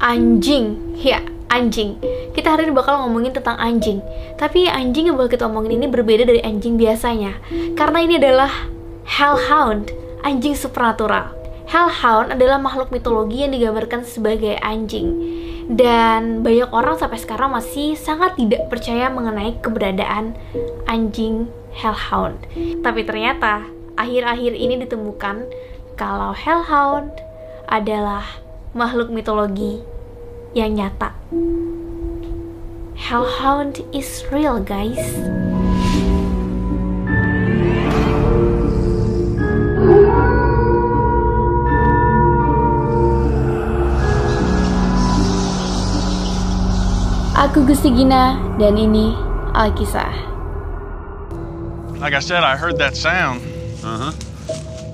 anjing. Ya, anjing. Kita hari ini bakal ngomongin tentang anjing. Tapi anjing yang bakal kita omongin ini berbeda dari anjing biasanya. Karena ini adalah hellhound, anjing supernatural. Hellhound adalah makhluk mitologi yang digambarkan sebagai anjing. Dan banyak orang sampai sekarang masih sangat tidak percaya mengenai keberadaan anjing hellhound. Tapi ternyata akhir-akhir ini ditemukan kalau hellhound adalah makhluk mitologi yang nyata. Hellhound is real, guys. Aku Gusti Gina dan ini Alkisah. Like I said, I heard that sound. Uh huh.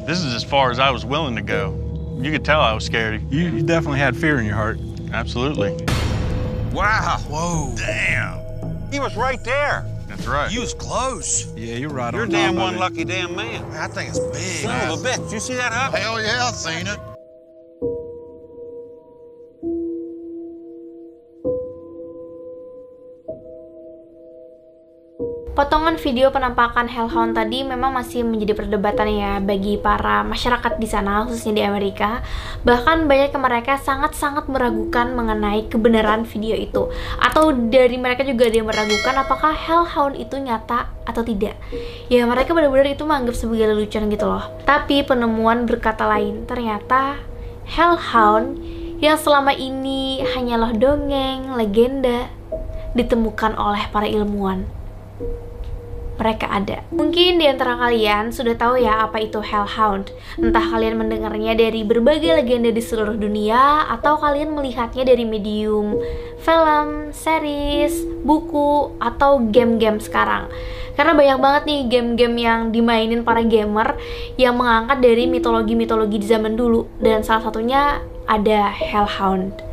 This is as far as I was willing to go. You could tell I was scared. You, you definitely had fear in your heart. Absolutely. Wow. Whoa. Damn. He was right there. That's right. You was close. Yeah, you're right You're on damn top one of it. lucky damn man. I think it's big. Son of a bitch. You see that, Huck? Hell yeah, I've seen it. Potongan video penampakan Hellhound tadi memang masih menjadi perdebatan ya bagi para masyarakat di sana, khususnya di Amerika. Bahkan banyak yang mereka sangat-sangat meragukan mengenai kebenaran video itu. Atau dari mereka juga ada yang meragukan apakah Hellhound itu nyata atau tidak. Ya mereka benar-benar itu menganggap sebagai lelucon gitu loh. Tapi penemuan berkata lain, ternyata Hellhound yang selama ini hanyalah dongeng, legenda, ditemukan oleh para ilmuwan mereka ada. Mungkin di antara kalian sudah tahu ya apa itu Hellhound. Entah kalian mendengarnya dari berbagai legenda di seluruh dunia atau kalian melihatnya dari medium film, series, buku, atau game-game sekarang. Karena banyak banget nih game-game yang dimainin para gamer yang mengangkat dari mitologi-mitologi di zaman dulu dan salah satunya ada Hellhound.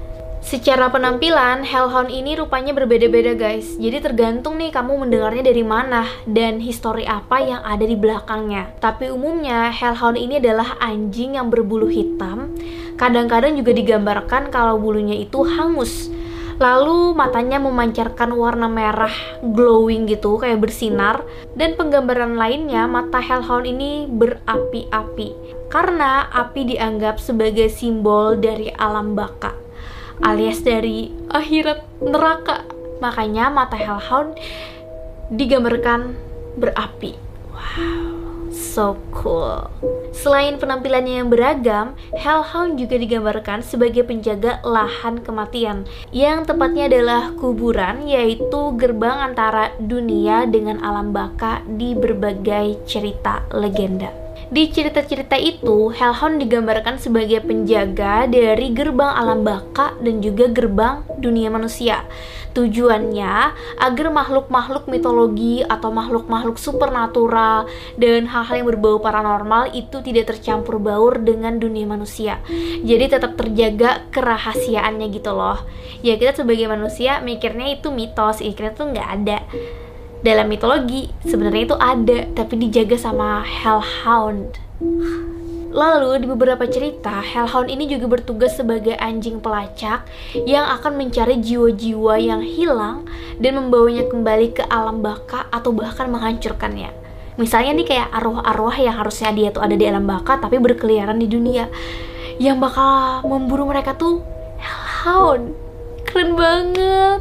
Secara penampilan, Hellhound ini rupanya berbeda-beda guys. Jadi tergantung nih kamu mendengarnya dari mana Dan histori apa yang ada di belakangnya. Tapi umumnya, Hellhound ini adalah anjing yang berbulu hitam. Kadang-kadang juga digambarkan kalau bulunya itu hangus. Lalu matanya memancarkan warna merah glowing gitu, kayak bersinar. Dan penggambaran lainnya, mata Hellhound ini berapi-api. Karena api dianggap sebagai simbol dari alam baka alias dari akhirat neraka. Makanya mata Hellhound digambarkan berapi. Wow, so cool. Selain penampilannya yang beragam, Hellhound juga digambarkan sebagai penjaga lahan kematian, yang tepatnya adalah kuburan, yaitu gerbang antara dunia dengan alam baka di berbagai cerita legenda. Di cerita-cerita itu, Hellhound digambarkan sebagai penjaga dari gerbang alam baka dan juga gerbang dunia manusia. Tujuannya agar makhluk-makhluk mitologi atau makhluk-makhluk supernatural dan hal-hal yang berbau paranormal itu tidak tercampur baur dengan dunia manusia. Jadi tetap terjaga kerahasiaannya gitu loh. Ya kita sebagai manusia mikirnya itu mitos, ikhlas tuh nggak ada dalam mitologi sebenarnya itu ada tapi dijaga sama Hellhound. Lalu di beberapa cerita, Hellhound ini juga bertugas sebagai anjing pelacak yang akan mencari jiwa-jiwa yang hilang dan membawanya kembali ke alam baka atau bahkan menghancurkannya. Misalnya nih kayak arwah-arwah yang harusnya dia tuh ada di alam baka tapi berkeliaran di dunia. Yang bakal memburu mereka tuh Hellhound. Keren banget.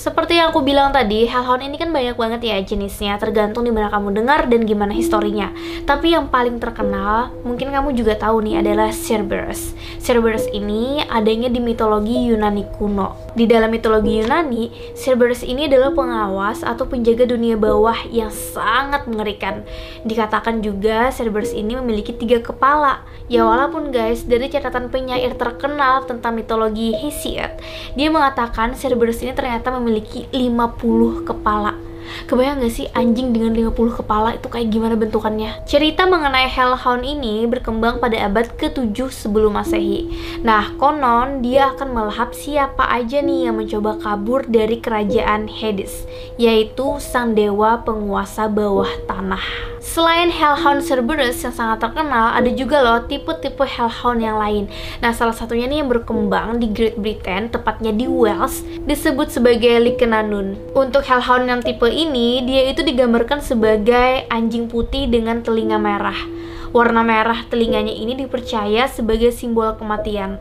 Seperti yang aku bilang tadi, Hellhound ini kan banyak banget ya jenisnya, tergantung di mana kamu dengar dan gimana historinya. Tapi yang paling terkenal, mungkin kamu juga tahu nih adalah Cerberus. Cerberus ini adanya di mitologi Yunani kuno. Di dalam mitologi Yunani, Cerberus ini adalah pengawas atau penjaga dunia bawah yang sangat mengerikan. Dikatakan juga Cerberus ini memiliki tiga kepala. Ya walaupun guys, dari catatan penyair terkenal tentang mitologi Hesiod, dia mengatakan Cerberus ini ternyata memiliki 50 kepala. Kebayang gak sih anjing dengan 50 kepala itu kayak gimana bentukannya? Cerita mengenai Hellhound ini berkembang pada abad ke-7 sebelum masehi. Nah, konon dia akan melahap siapa aja nih yang mencoba kabur dari kerajaan Hades, yaitu sang dewa penguasa bawah tanah. Selain Hellhound Cerberus yang sangat terkenal, ada juga loh tipe-tipe Hellhound yang lain. Nah, salah satunya nih yang berkembang di Great Britain, tepatnya di Wales, disebut sebagai Likenanun. Untuk Hellhound yang tipe ini, dia itu digambarkan sebagai anjing putih dengan telinga merah. Warna merah telinganya ini dipercaya sebagai simbol kematian.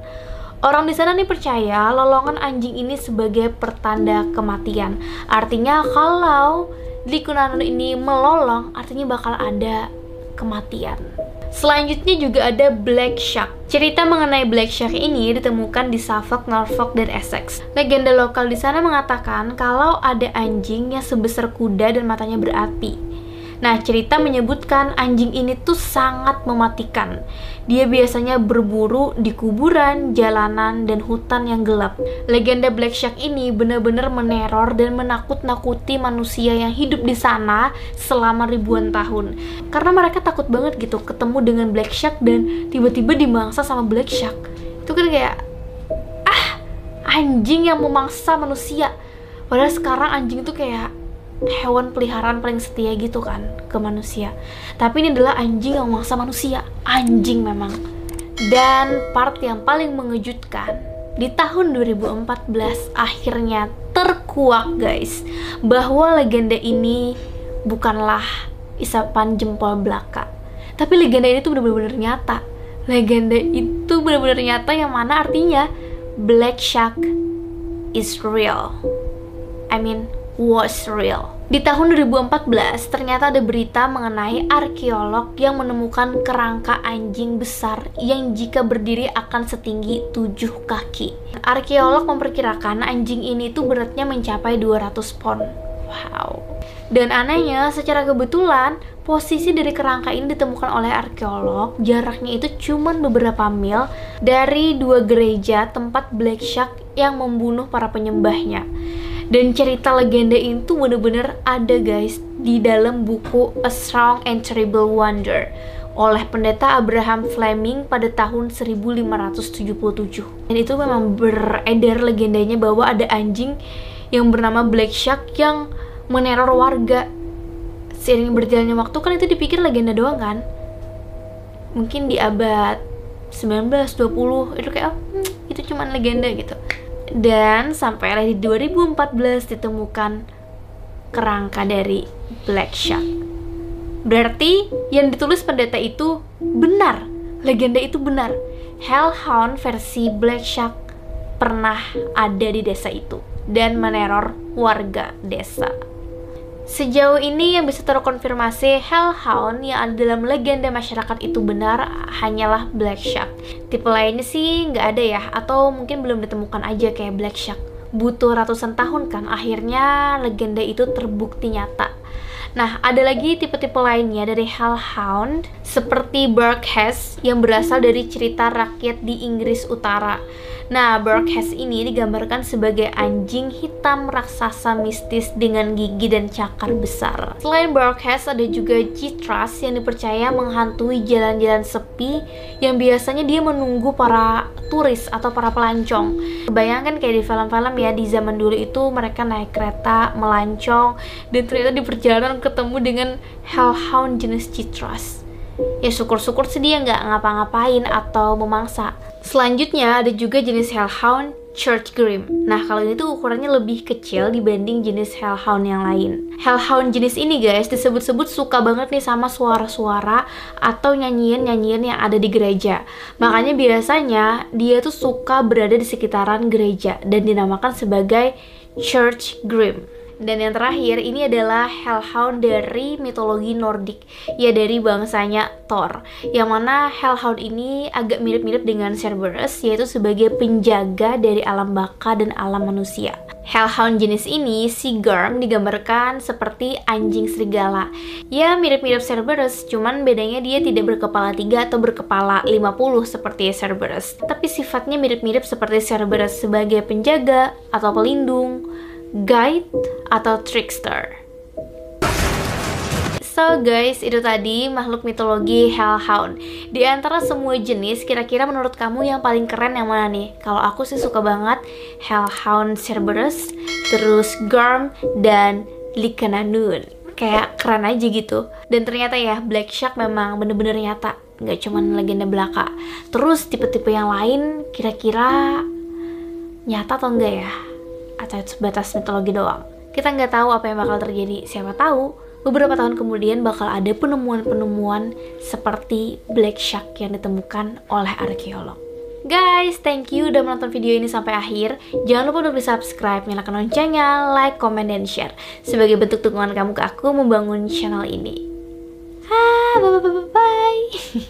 Orang di sana nih percaya lolongan anjing ini sebagai pertanda kematian. Artinya kalau Likunanun ini melolong, artinya bakal ada kematian. Selanjutnya juga ada Black Shark. Cerita mengenai Black Shark ini ditemukan di Suffolk, Norfolk, dan Essex. Legenda lokal di sana mengatakan kalau ada anjing yang sebesar kuda dan matanya berapi. Nah, cerita menyebutkan anjing ini tuh sangat mematikan. Dia biasanya berburu di kuburan, jalanan, dan hutan yang gelap. Legenda Black Shark ini benar-benar meneror dan menakut-nakuti manusia yang hidup di sana selama ribuan tahun. Karena mereka takut banget gitu ketemu dengan Black Shark dan tiba-tiba dimangsa sama Black Shark. Itu kan kayak ah, anjing yang memangsa manusia. Padahal sekarang anjing itu kayak hewan peliharaan paling setia gitu kan ke manusia. Tapi ini adalah anjing yang memaksa manusia. Anjing memang. Dan part yang paling mengejutkan di tahun 2014 akhirnya terkuak guys bahwa legenda ini bukanlah isapan jempol belaka. Tapi legenda ini tuh benar-benar nyata. Legenda itu benar-benar nyata yang mana artinya Black Shark is real. I mean was real. Di tahun 2014, ternyata ada berita mengenai arkeolog yang menemukan kerangka anjing besar yang jika berdiri akan setinggi 7 kaki. Arkeolog memperkirakan anjing ini tuh beratnya mencapai 200 pon. Wow. Dan anehnya, secara kebetulan, posisi dari kerangka ini ditemukan oleh arkeolog. Jaraknya itu cuma beberapa mil dari dua gereja tempat Black Shark yang membunuh para penyembahnya dan cerita legenda itu bener-bener ada guys di dalam buku A Strong and Terrible Wonder oleh pendeta Abraham Fleming pada tahun 1577 dan itu memang beredar legendanya bahwa ada anjing yang bernama Black Shark yang meneror warga. Seiring berjalannya waktu kan itu dipikir legenda doang kan? Mungkin di abad 19 20 itu kayak oh, hmm, itu cuma legenda gitu dan sampai di 2014 ditemukan kerangka dari Black Shark. Berarti yang ditulis pendeta itu benar, legenda itu benar. Hellhound versi Black Shark pernah ada di desa itu dan meneror warga desa. Sejauh ini yang bisa terkonfirmasi Hellhound yang ada dalam legenda masyarakat itu benar hanyalah Black Shark. Tipe lainnya sih nggak ada ya, atau mungkin belum ditemukan aja kayak Black Shark. Butuh ratusan tahun kan, akhirnya legenda itu terbukti nyata. Nah, ada lagi tipe-tipe lainnya dari Hellhound seperti Burkhes yang berasal dari cerita rakyat di Inggris Utara. Nah, Burkhes ini digambarkan sebagai anjing hitam raksasa mistis dengan gigi dan cakar besar. Selain Burkhes, ada juga Chitras yang dipercaya menghantui jalan-jalan sepi yang biasanya dia menunggu para turis atau para pelancong. Bayangkan kayak di film-film ya di zaman dulu itu mereka naik kereta, melancong dan ternyata di perjalanan ketemu dengan hellhound jenis Citras. Ya syukur-syukur sih dia nggak ngapa-ngapain atau memangsa. Selanjutnya ada juga jenis hellhound Church Grim. Nah, kalau ini tuh ukurannya lebih kecil dibanding jenis hellhound yang lain. Hellhound jenis ini guys disebut-sebut suka banget nih sama suara-suara atau nyanyian-nyanyian yang ada di gereja. Makanya biasanya dia tuh suka berada di sekitaran gereja dan dinamakan sebagai Church Grim. Dan yang terakhir ini adalah Hellhound dari mitologi Nordik, ya dari bangsanya Thor. Yang mana Hellhound ini agak mirip-mirip dengan Cerberus, yaitu sebagai penjaga dari alam baka dan alam manusia. Hellhound jenis ini, si Garm, digambarkan seperti anjing serigala. Ya mirip-mirip Cerberus, cuman bedanya dia tidak berkepala tiga atau berkepala 50 seperti Cerberus. Tapi sifatnya mirip-mirip seperti Cerberus sebagai penjaga atau pelindung guide atau trickster. So guys, itu tadi makhluk mitologi Hellhound. Di antara semua jenis, kira-kira menurut kamu yang paling keren yang mana nih? Kalau aku sih suka banget Hellhound Cerberus, terus Garm dan Likananun. kayak keren aja gitu dan ternyata ya Black Shark memang bener-bener nyata nggak cuman legenda belaka terus tipe-tipe yang lain kira-kira nyata atau enggak ya sebatas mitologi doang kita nggak tahu apa yang bakal terjadi siapa tahu beberapa tahun kemudian bakal ada penemuan-penemuan seperti Black Shark yang ditemukan oleh arkeolog Guys, thank you udah menonton video ini sampai akhir. Jangan lupa untuk di subscribe, nyalakan loncengnya, like, comment, dan share. Sebagai bentuk dukungan kamu ke aku membangun channel ini. Ah, bye bye bye bye.